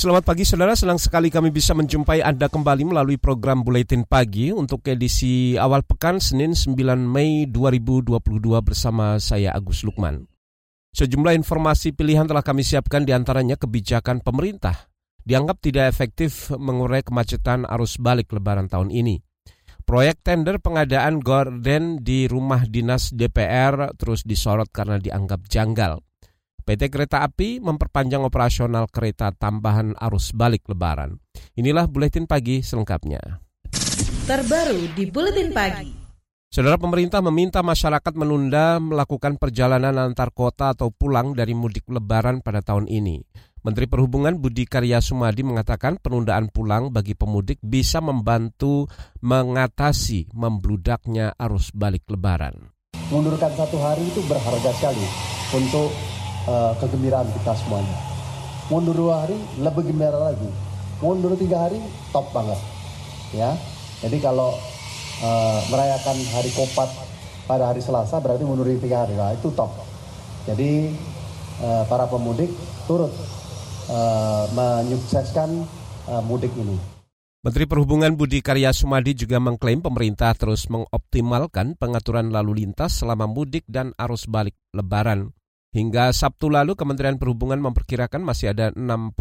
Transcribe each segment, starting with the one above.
Selamat pagi saudara, senang sekali kami bisa menjumpai Anda kembali melalui program Buletin Pagi untuk edisi awal pekan Senin 9 Mei 2022 bersama saya Agus Lukman. Sejumlah informasi pilihan telah kami siapkan di antaranya kebijakan pemerintah dianggap tidak efektif mengurai kemacetan arus balik lebaran tahun ini. Proyek tender pengadaan gorden di rumah dinas DPR terus disorot karena dianggap janggal. PT Kereta Api memperpanjang operasional kereta tambahan arus balik lebaran. Inilah Buletin Pagi selengkapnya. Terbaru di Buletin Pagi. Saudara pemerintah meminta masyarakat menunda melakukan perjalanan antar kota atau pulang dari mudik lebaran pada tahun ini. Menteri Perhubungan Budi Karya Sumadi mengatakan penundaan pulang bagi pemudik bisa membantu mengatasi membludaknya arus balik lebaran. Mundurkan satu hari itu berharga sekali untuk uh, kegembiraan kita semuanya. Mundur dua hari lebih gembira lagi. Mundur tiga hari top banget, ya. Jadi kalau uh, merayakan hari kopat pada hari Selasa berarti mundur tiga hari, lah itu top. Jadi uh, para pemudik turut uh, menyukseskan uh, mudik ini. Menteri Perhubungan Budi Karya Sumadi juga mengklaim pemerintah terus mengoptimalkan pengaturan lalu lintas selama mudik dan arus balik lebaran. Hingga Sabtu lalu Kementerian Perhubungan memperkirakan masih ada 60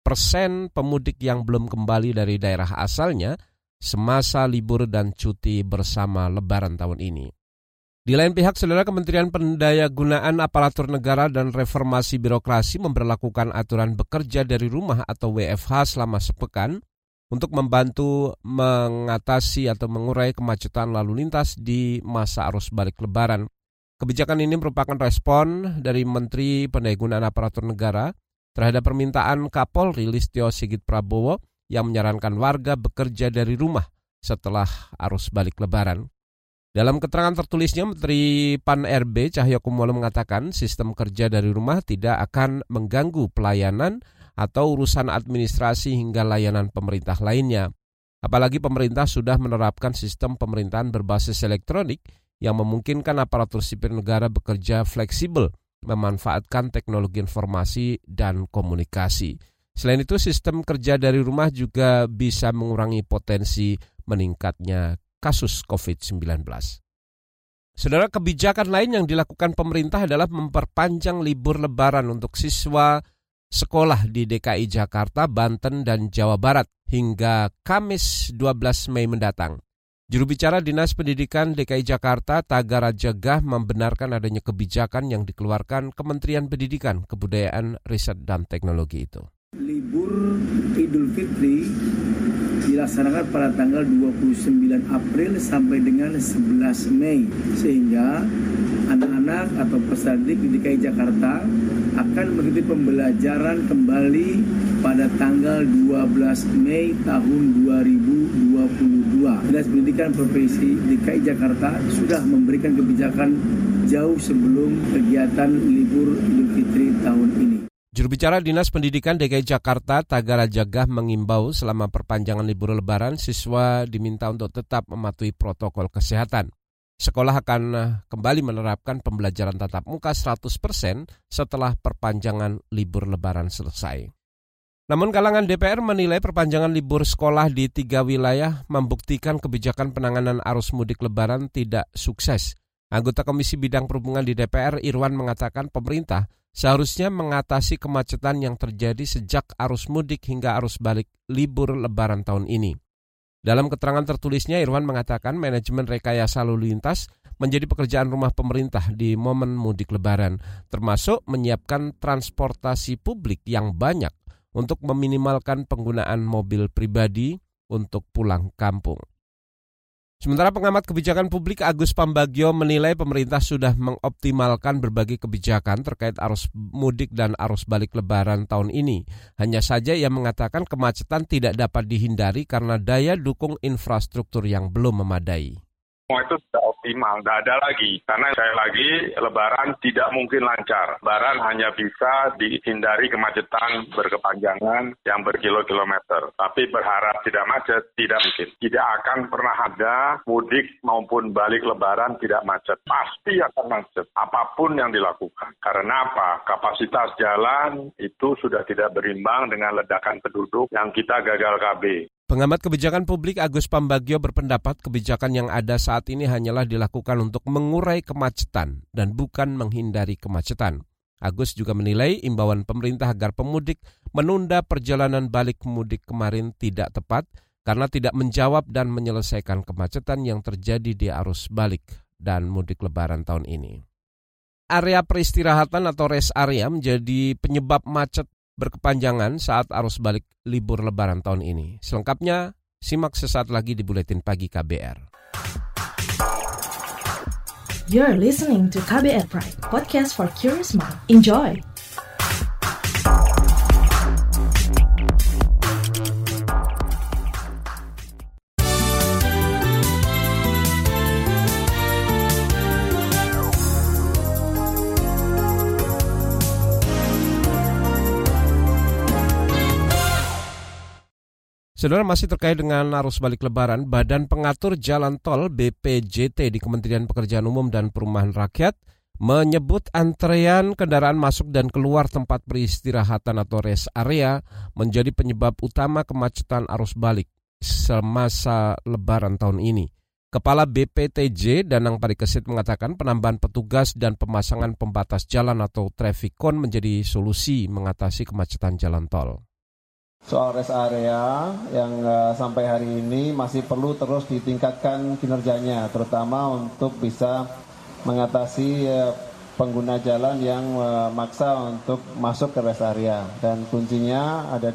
persen pemudik yang belum kembali dari daerah asalnya semasa libur dan cuti bersama lebaran tahun ini. Di lain pihak, Saudara Kementerian Pendayagunaan Aparatur Negara dan Reformasi Birokrasi memperlakukan aturan bekerja dari rumah atau WFH selama sepekan untuk membantu mengatasi atau mengurai kemacetan lalu lintas di masa arus balik lebaran. Kebijakan ini merupakan respon dari Menteri Pendayagunaan Aparatur Negara terhadap permintaan Kapolri Listio Sigit Prabowo yang menyarankan warga bekerja dari rumah setelah arus balik lebaran. Dalam keterangan tertulisnya, Menteri Pan RB Cahyokumolo mengatakan sistem kerja dari rumah tidak akan mengganggu pelayanan atau urusan administrasi hingga layanan pemerintah lainnya. Apalagi pemerintah sudah menerapkan sistem pemerintahan berbasis elektronik yang memungkinkan aparatur sipil negara bekerja fleksibel, memanfaatkan teknologi informasi dan komunikasi. Selain itu, sistem kerja dari rumah juga bisa mengurangi potensi meningkatnya kasus COVID-19. Saudara, kebijakan lain yang dilakukan pemerintah adalah memperpanjang libur lebaran untuk siswa sekolah di DKI Jakarta, Banten, dan Jawa Barat hingga Kamis 12 Mei mendatang. Juru bicara Dinas Pendidikan DKI Jakarta, Tagara Jagah, membenarkan adanya kebijakan yang dikeluarkan Kementerian Pendidikan, Kebudayaan, Riset, dan Teknologi itu. Libur Idul Fitri dilaksanakan pada tanggal 29 April sampai dengan 11 Mei, sehingga anak-anak atau peserta di DKI Jakarta akan mengikuti pembelajaran kembali pada tanggal 12 Mei tahun 2022. Dinas Pendidikan Provinsi DKI Jakarta sudah memberikan kebijakan jauh sebelum kegiatan libur Idul Fitri tahun ini. Juru bicara Dinas Pendidikan DKI Jakarta, Tagara Jagah mengimbau selama perpanjangan libur lebaran, siswa diminta untuk tetap mematuhi protokol kesehatan. Sekolah akan kembali menerapkan pembelajaran tatap muka 100% setelah perpanjangan libur lebaran selesai. Namun kalangan DPR menilai perpanjangan libur sekolah di tiga wilayah membuktikan kebijakan penanganan arus mudik lebaran tidak sukses. Anggota Komisi Bidang Perhubungan di DPR Irwan mengatakan pemerintah seharusnya mengatasi kemacetan yang terjadi sejak arus mudik hingga arus balik libur lebaran tahun ini. Dalam keterangan tertulisnya Irwan mengatakan manajemen rekayasa lalu lintas menjadi pekerjaan rumah pemerintah di momen mudik lebaran, termasuk menyiapkan transportasi publik yang banyak untuk meminimalkan penggunaan mobil pribadi untuk pulang kampung. Sementara pengamat kebijakan publik Agus Pambagio menilai pemerintah sudah mengoptimalkan berbagai kebijakan terkait arus mudik dan arus balik lebaran tahun ini. Hanya saja ia mengatakan kemacetan tidak dapat dihindari karena daya dukung infrastruktur yang belum memadai. Semua itu sudah optimal, tidak ada lagi. Karena saya lagi, lebaran tidak mungkin lancar. Lebaran hanya bisa dihindari kemacetan berkepanjangan yang berkilo-kilometer. Tapi berharap tidak macet, tidak mungkin. Tidak akan pernah ada mudik maupun balik lebaran tidak macet. Pasti akan macet, apa pun yang dilakukan. Karena apa? Kapasitas jalan itu sudah tidak berimbang dengan ledakan penduduk yang kita gagal KB. Pengamat kebijakan publik Agus Pambagio berpendapat kebijakan yang ada saat ini hanyalah dilakukan untuk mengurai kemacetan dan bukan menghindari kemacetan. Agus juga menilai imbauan pemerintah agar pemudik menunda perjalanan balik mudik kemarin tidak tepat karena tidak menjawab dan menyelesaikan kemacetan yang terjadi di arus balik dan mudik lebaran tahun ini. Area peristirahatan atau rest area menjadi penyebab macet berkepanjangan saat arus balik libur lebaran tahun ini. Selengkapnya, simak sesaat lagi di Buletin Pagi KBR. You're listening to KBR Pride, podcast for curious mind. Enjoy! Saudara masih terkait dengan arus balik lebaran, Badan Pengatur Jalan Tol BPJT di Kementerian Pekerjaan Umum dan Perumahan Rakyat menyebut antrean kendaraan masuk dan keluar tempat peristirahatan atau rest area menjadi penyebab utama kemacetan arus balik semasa lebaran tahun ini. Kepala BPTJ Danang Parikesit mengatakan penambahan petugas dan pemasangan pembatas jalan atau traffic cone menjadi solusi mengatasi kemacetan jalan tol soal rest area yang uh, sampai hari ini masih perlu terus ditingkatkan kinerjanya, terutama untuk bisa mengatasi uh, pengguna jalan yang uh, maksa untuk masuk ke rest area. Dan kuncinya ada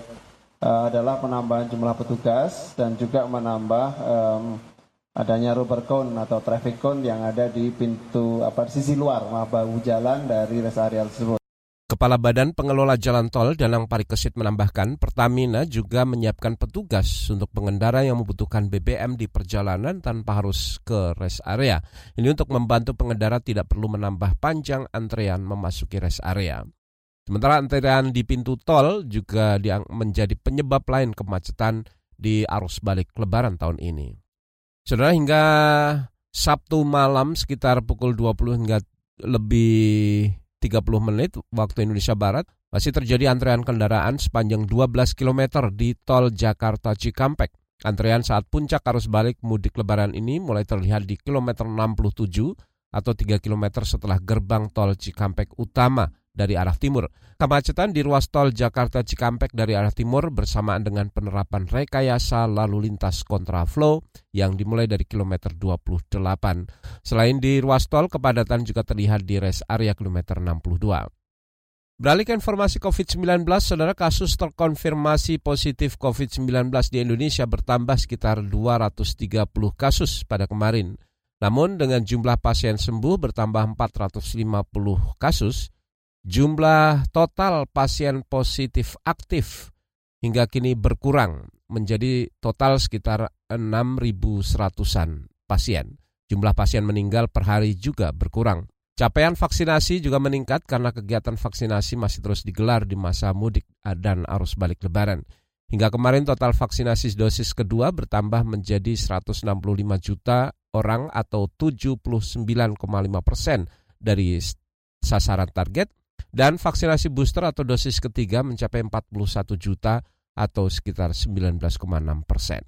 uh, adalah penambahan jumlah petugas dan juga menambah um, adanya rubber cone atau traffic cone yang ada di pintu apa sisi luar bahu jalan dari rest area tersebut. Kepala Badan Pengelola Jalan Tol Danang Parikesit menambahkan Pertamina juga menyiapkan petugas untuk pengendara yang membutuhkan BBM di perjalanan tanpa harus ke rest area. Ini untuk membantu pengendara tidak perlu menambah panjang antrean memasuki rest area. Sementara antrean di pintu tol juga menjadi penyebab lain kemacetan di arus balik lebaran tahun ini. Saudara hingga Sabtu malam sekitar pukul 20 hingga lebih 30 menit waktu Indonesia Barat masih terjadi antrean kendaraan sepanjang 12 km di tol Jakarta Cikampek. Antrean saat puncak arus balik mudik lebaran ini mulai terlihat di kilometer 67 atau 3 km setelah gerbang tol Cikampek utama dari arah timur. Kemacetan di ruas tol Jakarta Cikampek dari arah timur bersamaan dengan penerapan rekayasa lalu lintas kontraflow yang dimulai dari kilometer 28. Selain di ruas tol, kepadatan juga terlihat di rest area kilometer 62. Beralih ke informasi COVID-19, saudara kasus terkonfirmasi positif COVID-19 di Indonesia bertambah sekitar 230 kasus pada kemarin. Namun dengan jumlah pasien sembuh bertambah 450 kasus, Jumlah total pasien positif aktif hingga kini berkurang menjadi total sekitar 6.100-an pasien. Jumlah pasien meninggal per hari juga berkurang. Capaian vaksinasi juga meningkat karena kegiatan vaksinasi masih terus digelar di masa mudik dan arus balik lebaran. Hingga kemarin total vaksinasi dosis kedua bertambah menjadi 165 juta orang atau 79,5 persen dari sasaran target dan vaksinasi booster atau dosis ketiga mencapai 41 juta atau sekitar 19,6 persen.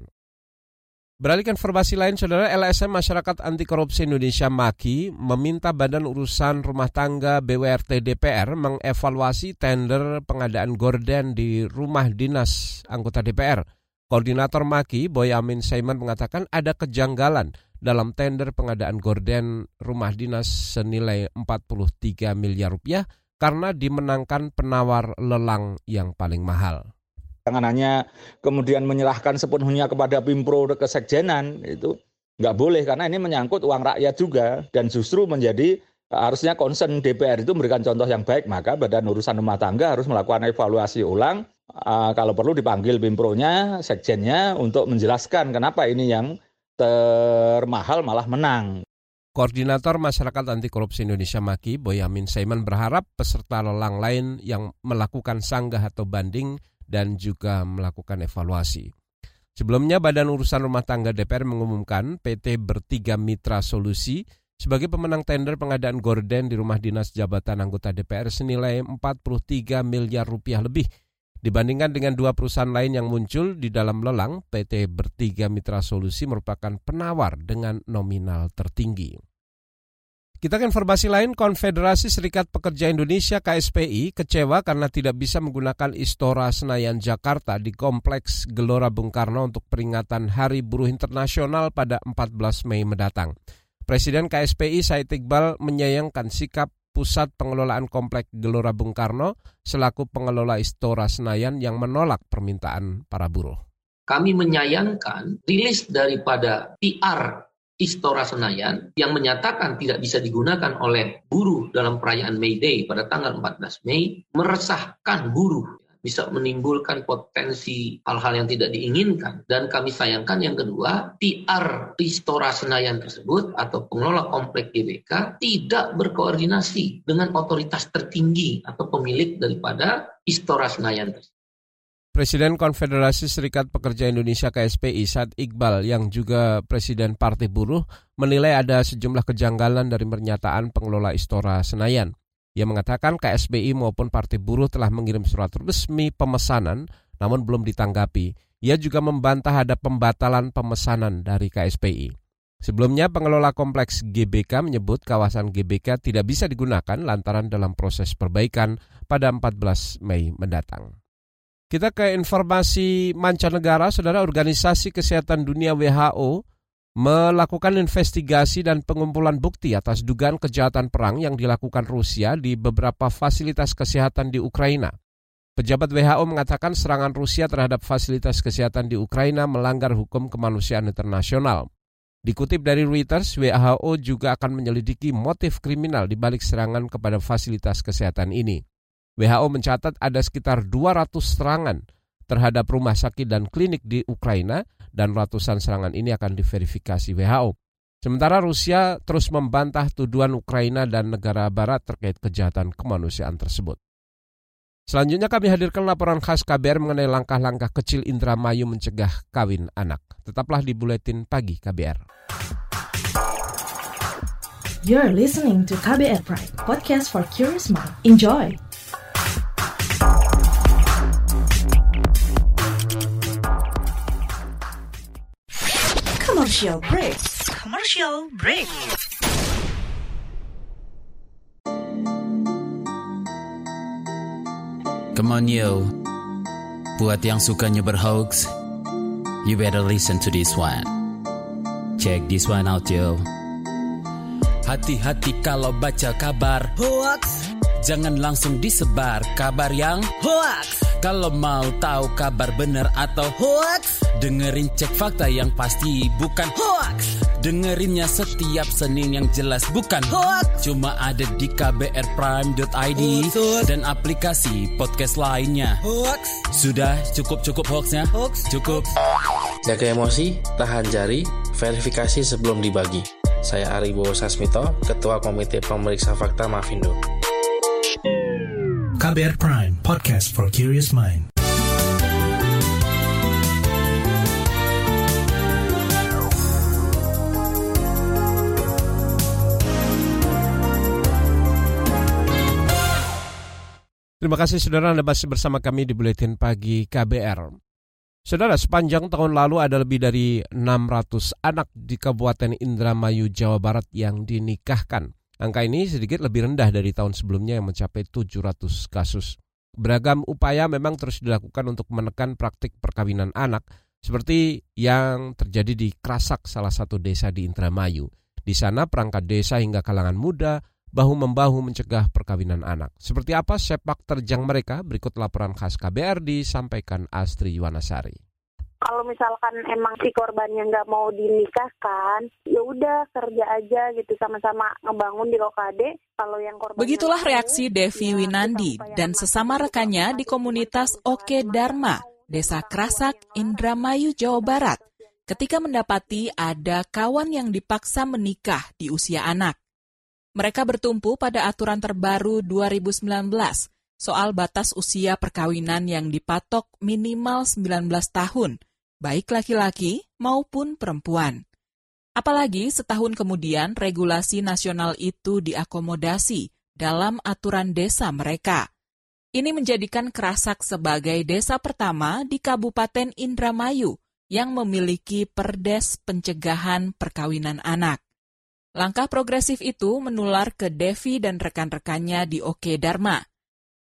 Beralih ke informasi lain, saudara LSM Masyarakat Anti Korupsi Indonesia MAKI meminta Badan Urusan Rumah Tangga BWRT DPR mengevaluasi tender pengadaan gorden di rumah dinas anggota DPR. Koordinator MAKI, Boy Amin Saiman mengatakan ada kejanggalan dalam tender pengadaan gorden rumah dinas senilai 43 miliar rupiah karena dimenangkan penawar lelang yang paling mahal. Jangan hanya kemudian menyerahkan sepenuhnya kepada Pimpro kesekjenan itu nggak boleh karena ini menyangkut uang rakyat juga dan justru menjadi harusnya concern DPR itu memberikan contoh yang baik maka Badan Urusan Rumah Tangga harus melakukan evaluasi ulang uh, kalau perlu dipanggil Pimpronya, sekjennya untuk menjelaskan kenapa ini yang termahal malah menang. Koordinator Masyarakat Anti Korupsi Indonesia Maki, Boyamin Saiman berharap peserta lelang lain yang melakukan sanggah atau banding dan juga melakukan evaluasi. Sebelumnya Badan Urusan Rumah Tangga DPR mengumumkan PT Bertiga Mitra Solusi sebagai pemenang tender pengadaan gorden di rumah dinas jabatan anggota DPR senilai 43 miliar rupiah lebih Dibandingkan dengan dua perusahaan lain yang muncul di dalam lelang, PT Bertiga Mitra Solusi merupakan penawar dengan nominal tertinggi. Kita ke informasi lain, Konfederasi Serikat Pekerja Indonesia KSPI kecewa karena tidak bisa menggunakan Istora Senayan Jakarta di Kompleks Gelora Bung Karno untuk peringatan Hari Buruh Internasional pada 14 Mei mendatang. Presiden KSPI Said Iqbal menyayangkan sikap Pusat Pengelolaan Komplek Gelora Bung Karno selaku pengelola Istora Senayan yang menolak permintaan para buruh. Kami menyayangkan rilis daripada PR Istora Senayan yang menyatakan tidak bisa digunakan oleh buruh dalam perayaan May Day pada tanggal 14 Mei meresahkan buruh bisa menimbulkan potensi hal-hal yang tidak diinginkan. Dan kami sayangkan yang kedua, PR Istora Senayan tersebut atau pengelola komplek GBK tidak berkoordinasi dengan otoritas tertinggi atau pemilik daripada Istora Senayan tersebut. Presiden Konfederasi Serikat Pekerja Indonesia KSPI Saad Iqbal yang juga Presiden Partai Buruh menilai ada sejumlah kejanggalan dari pernyataan pengelola Istora Senayan. Ia mengatakan KSBI maupun Partai Buruh telah mengirim surat resmi pemesanan namun belum ditanggapi. Ia juga membantah ada pembatalan pemesanan dari KSPI. Sebelumnya pengelola kompleks GBK menyebut kawasan GBK tidak bisa digunakan lantaran dalam proses perbaikan pada 14 Mei mendatang. Kita ke informasi mancanegara, Saudara Organisasi Kesehatan Dunia WHO melakukan investigasi dan pengumpulan bukti atas dugaan kejahatan perang yang dilakukan Rusia di beberapa fasilitas kesehatan di Ukraina. Pejabat WHO mengatakan serangan Rusia terhadap fasilitas kesehatan di Ukraina melanggar hukum kemanusiaan internasional. Dikutip dari Reuters, WHO juga akan menyelidiki motif kriminal di balik serangan kepada fasilitas kesehatan ini. WHO mencatat ada sekitar 200 serangan terhadap rumah sakit dan klinik di Ukraina dan ratusan serangan ini akan diverifikasi WHO. Sementara Rusia terus membantah tuduhan Ukraina dan negara barat terkait kejahatan kemanusiaan tersebut. Selanjutnya kami hadirkan laporan khas KBR mengenai langkah-langkah kecil Indramayu mencegah kawin anak. Tetaplah di Buletin Pagi KBR. You're listening to KBR Pride, podcast for curious mind. Enjoy! Commercial break. Commercial break. Come on yo. Buat yang sukanya berhoax, you better listen to this one. Check this one out yo. Hati-hati kalau baca kabar hoax. Jangan langsung disebar kabar yang hoax. Kalau mau tahu kabar benar atau hoax, dengerin cek fakta yang pasti bukan hoax. Dengerinnya setiap Senin yang jelas bukan hoax. Cuma ada di kbrprime.id dan aplikasi podcast lainnya. Hoax. Sudah cukup-cukup hoaxnya? Hoax. Cukup. Jaga emosi, tahan jari, verifikasi sebelum dibagi. Saya Ari Bowo Sasmito, Ketua Komite Pemeriksa Fakta Mafindo. KBR Prime, podcast for curious mind. Terima kasih saudara Anda masih bersama kami di Buletin Pagi KBR. Saudara, sepanjang tahun lalu ada lebih dari 600 anak di Kabupaten Indramayu, Jawa Barat yang dinikahkan. Angka ini sedikit lebih rendah dari tahun sebelumnya yang mencapai 700 kasus. Beragam upaya memang terus dilakukan untuk menekan praktik perkawinan anak, seperti yang terjadi di Krasak, salah satu desa di Indramayu. Di sana perangkat desa hingga kalangan muda bahu-membahu mencegah perkawinan anak. Seperti apa sepak terjang mereka? Berikut laporan khas KBR disampaikan Astri Yuwanasari kalau misalkan emang si korbannya nggak mau dinikahkan, ya udah kerja aja gitu sama-sama ngebangun di Lokade. Kalau yang korban Begitulah reaksi Devi ya, Winandi dan sesama rekannya di komunitas Oke Dharma, Desa Krasak, Indramayu, Jawa Barat, ketika mendapati ada kawan yang dipaksa menikah di usia anak. Mereka bertumpu pada aturan terbaru 2019 soal batas usia perkawinan yang dipatok minimal 19 tahun baik laki-laki maupun perempuan. Apalagi setahun kemudian regulasi nasional itu diakomodasi dalam aturan desa mereka. Ini menjadikan Kerasak sebagai desa pertama di Kabupaten Indramayu yang memiliki perdes pencegahan perkawinan anak. Langkah progresif itu menular ke Devi dan rekan-rekannya di Oke Dharma.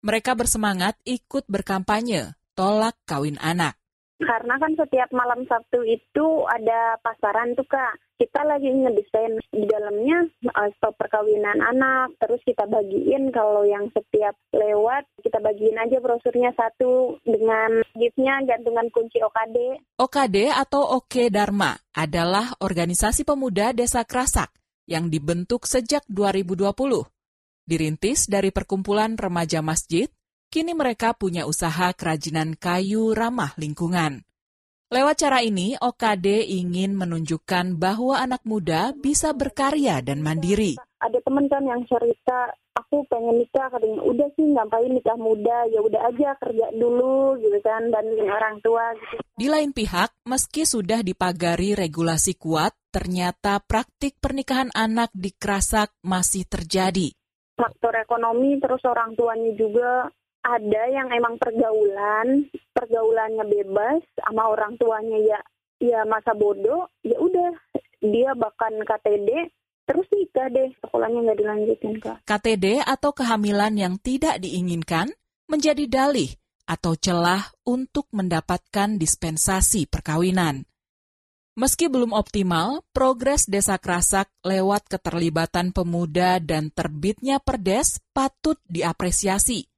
Mereka bersemangat ikut berkampanye, tolak kawin anak. Karena kan setiap malam Sabtu itu ada pasaran tuh kak. Kita lagi ngedesain di dalamnya uh, stop perkawinan anak. Terus kita bagiin kalau yang setiap lewat kita bagiin aja brosurnya satu dengan giftnya gantungan kunci OKD. OKD atau Oke Dharma adalah organisasi pemuda Desa Krasak yang dibentuk sejak 2020. Dirintis dari perkumpulan remaja masjid kini mereka punya usaha kerajinan kayu ramah lingkungan. Lewat cara ini, OKD ingin menunjukkan bahwa anak muda bisa berkarya dan mandiri. Ada teman kan yang cerita, aku pengen nikah, katanya udah sih ngapain nikah muda, ya udah aja kerja dulu gitu kan, dan orang tua gitu. Di lain pihak, meski sudah dipagari regulasi kuat, ternyata praktik pernikahan anak di Krasak masih terjadi. Faktor ekonomi, terus orang tuanya juga ada yang emang pergaulan pergaulannya bebas sama orang tuanya ya ya masa bodoh ya udah dia bahkan KTD terus nikah deh sekolahnya nggak dilanjutin kak KTD atau kehamilan yang tidak diinginkan menjadi dalih atau celah untuk mendapatkan dispensasi perkawinan. Meski belum optimal, progres Desa Krasak lewat keterlibatan pemuda dan terbitnya perdes patut diapresiasi.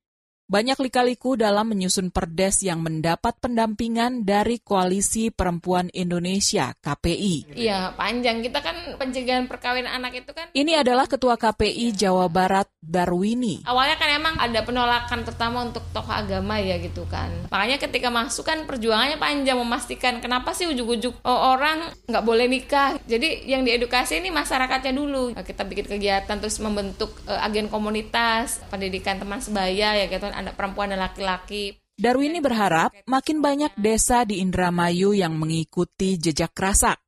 Banyak lika-liku dalam menyusun perdes yang mendapat pendampingan dari Koalisi Perempuan Indonesia (KPI). Iya, panjang. Kita kan pencegahan perkawinan anak itu kan. Ini adalah Ketua KPI Jawa Barat Darwini. Awalnya kan emang ada penolakan terutama untuk tokoh agama ya gitu kan. Makanya ketika masuk kan perjuangannya panjang memastikan kenapa sih ujuk-ujuk oh, orang nggak boleh nikah. Jadi yang diedukasi ini masyarakatnya dulu. Kita bikin kegiatan terus membentuk uh, agen komunitas, pendidikan teman sebaya ya gitu anak perempuan dan laki-laki. Darwini berharap makin banyak desa di Indramayu yang mengikuti jejak Krasak.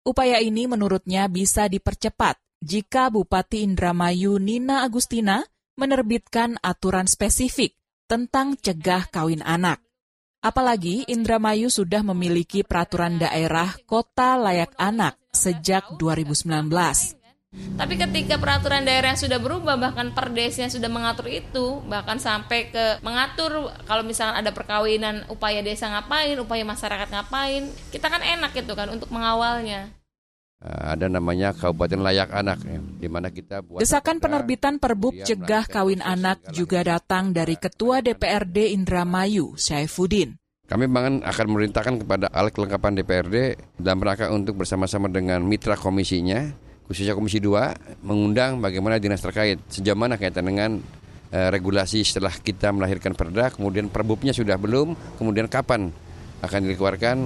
Upaya ini menurutnya bisa dipercepat jika Bupati Indramayu Nina Agustina menerbitkan aturan spesifik tentang cegah kawin anak. Apalagi Indramayu sudah memiliki peraturan daerah kota layak anak sejak 2019. Tapi ketika peraturan daerah sudah berubah, bahkan perdesnya sudah mengatur itu, bahkan sampai ke mengatur kalau misalnya ada perkawinan, upaya desa ngapain, upaya masyarakat ngapain, kita kan enak gitu kan untuk mengawalnya eh, ada namanya Kabupaten Layak Anak ya, di mana kita buat Desakan penerbitan Perbuk Cegah Kawin Anak juga datang dari Ketua DPRD Indramayu, Syaifuddin. Kami bangun akan memerintahkan kepada alat kelengkapan DPRD dan rangka untuk bersama-sama dengan mitra komisinya khususnya Komisi 2 mengundang bagaimana dinas terkait sejauh mana kaitan dengan uh, regulasi setelah kita melahirkan perda, kemudian perbubnya sudah belum, kemudian kapan akan dikeluarkan.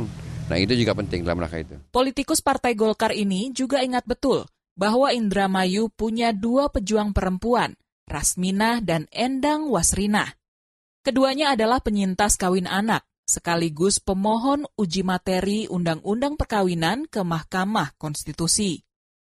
Nah itu juga penting dalam rangka itu. Politikus Partai Golkar ini juga ingat betul bahwa Indramayu punya dua pejuang perempuan, Rasmina dan Endang Wasrina. Keduanya adalah penyintas kawin anak, sekaligus pemohon uji materi Undang-Undang Perkawinan ke Mahkamah Konstitusi.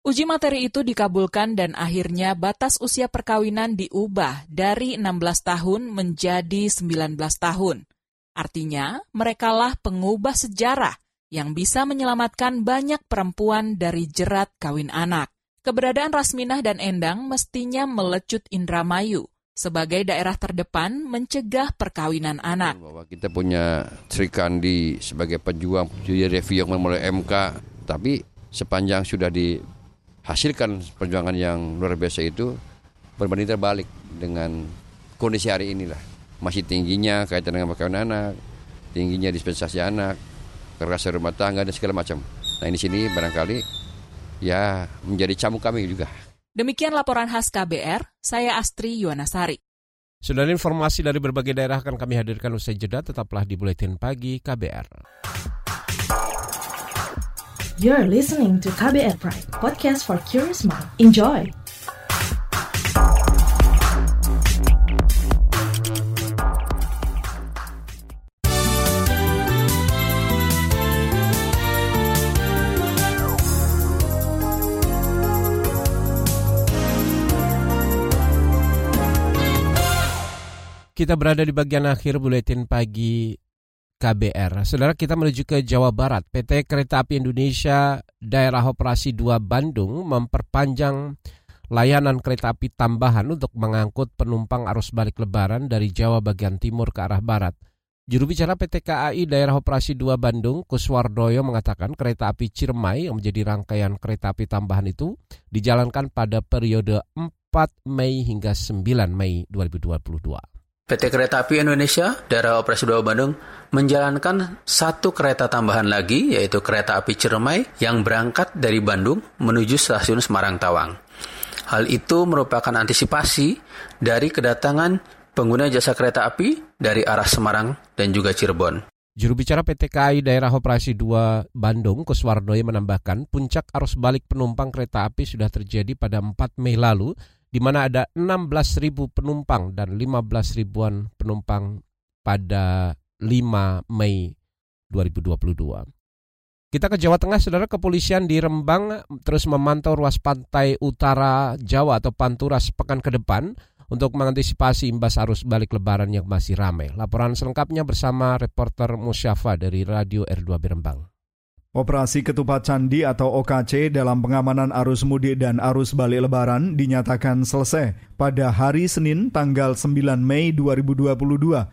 Uji materi itu dikabulkan dan akhirnya batas usia perkawinan diubah dari 16 tahun menjadi 19 tahun. Artinya, merekalah pengubah sejarah yang bisa menyelamatkan banyak perempuan dari jerat kawin anak. Keberadaan Rasminah dan Endang mestinya melecut Indramayu sebagai daerah terdepan mencegah perkawinan anak. Bahwa kita punya Sri Kandi sebagai pejuang, jadi review yang memulai MK, tapi sepanjang sudah di hasilkan perjuangan yang luar biasa itu berbanding terbalik dengan kondisi hari inilah. Masih tingginya kaitan dengan perkawinan anak, tingginya dispensasi anak, kekerasan rumah tangga dan segala macam. Nah ini sini barangkali ya menjadi camuk kami juga. Demikian laporan khas KBR, saya Astri Yuwanasari. Sudah informasi dari berbagai daerah akan kami hadirkan usai jeda, tetaplah di Buletin Pagi KBR. You're listening to KBR Pride, podcast for curious mind. Enjoy! Kita berada di bagian akhir buletin pagi KBR. Saudara kita menuju ke Jawa Barat. PT Kereta Api Indonesia Daerah Operasi 2 Bandung memperpanjang layanan kereta api tambahan untuk mengangkut penumpang arus balik lebaran dari Jawa bagian timur ke arah barat. Juru bicara PT KAI Daerah Operasi 2 Bandung, Kuswardoyo mengatakan kereta api Ciremai yang menjadi rangkaian kereta api tambahan itu dijalankan pada periode 4 Mei hingga 9 Mei 2022. PT Kereta Api Indonesia Daerah Operasi 2 Bandung menjalankan satu kereta tambahan lagi yaitu kereta api Ciremai yang berangkat dari Bandung menuju stasiun Semarang Tawang. Hal itu merupakan antisipasi dari kedatangan pengguna jasa kereta api dari arah Semarang dan juga Cirebon. Juru bicara PT KAI Daerah Operasi 2 Bandung, Kuswardoyo menambahkan puncak arus balik penumpang kereta api sudah terjadi pada 4 Mei lalu di mana ada 16.000 penumpang dan 15 ribuan penumpang pada 5 Mei 2022. Kita ke Jawa Tengah, saudara kepolisian di Rembang terus memantau ruas pantai utara Jawa atau Pantura sepekan ke depan untuk mengantisipasi imbas arus balik lebaran yang masih ramai. Laporan selengkapnya bersama reporter Musyafa dari Radio R2 Rembang. Operasi Ketupat Candi atau OKC dalam pengamanan arus mudik dan arus balik lebaran dinyatakan selesai pada hari Senin tanggal 9 Mei 2022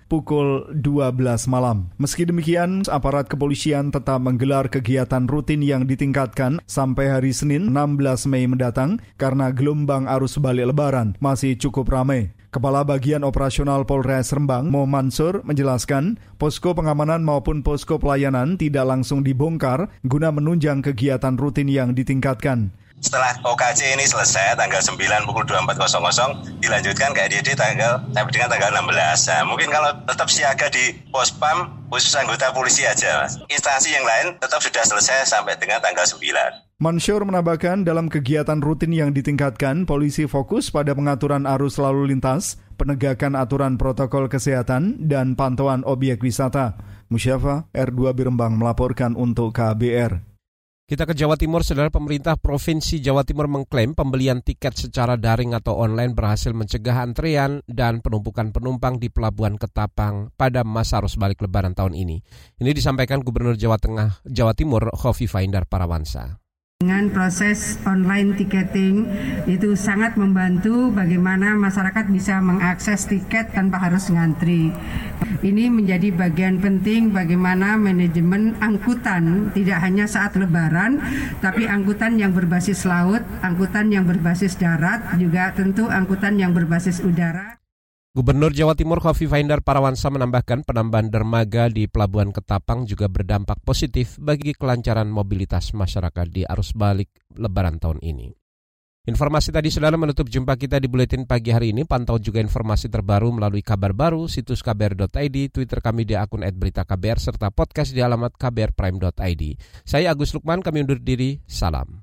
pukul 12 malam. Meski demikian, aparat kepolisian tetap menggelar kegiatan rutin yang ditingkatkan sampai hari Senin 16 Mei mendatang karena gelombang arus balik lebaran masih cukup ramai. Kepala Bagian Operasional Polres Rembang, Mo Mansur, menjelaskan posko pengamanan maupun posko pelayanan tidak langsung dibongkar guna menunjang kegiatan rutin yang ditingkatkan. Setelah OKC ini selesai tanggal 9 pukul 24.00 dilanjutkan ke EDD tanggal sampai dengan tanggal 16. Nah, mungkin kalau tetap siaga di Pospam khusus anggota polisi aja. Instansi yang lain tetap sudah selesai sampai dengan tanggal 9. Mansur menambahkan dalam kegiatan rutin yang ditingkatkan, polisi fokus pada pengaturan arus lalu lintas, penegakan aturan protokol kesehatan, dan pantauan objek wisata. Musyafa, R2 Birembang melaporkan untuk KBR. Kita ke Jawa Timur, saudara pemerintah Provinsi Jawa Timur mengklaim pembelian tiket secara daring atau online berhasil mencegah antrean dan penumpukan penumpang di Pelabuhan Ketapang pada masa arus balik lebaran tahun ini. Ini disampaikan Gubernur Jawa Tengah Jawa Timur Khofifa Indar Parawansa. Dengan proses online ticketing itu sangat membantu bagaimana masyarakat bisa mengakses tiket tanpa harus ngantri. Ini menjadi bagian penting bagaimana manajemen angkutan tidak hanya saat lebaran, tapi angkutan yang berbasis laut, angkutan yang berbasis darat, juga tentu angkutan yang berbasis udara. Gubernur Jawa Timur Khofifah Indar Parawansa menambahkan penambahan dermaga di Pelabuhan Ketapang juga berdampak positif bagi kelancaran mobilitas masyarakat di arus balik lebaran tahun ini. Informasi tadi saudara menutup jumpa kita di Buletin Pagi hari ini. Pantau juga informasi terbaru melalui kabar baru, situs kbr.id, Twitter kami di akun @beritaKBR, serta podcast di alamat kbrprime.id. Saya Agus Lukman, kami undur diri. Salam.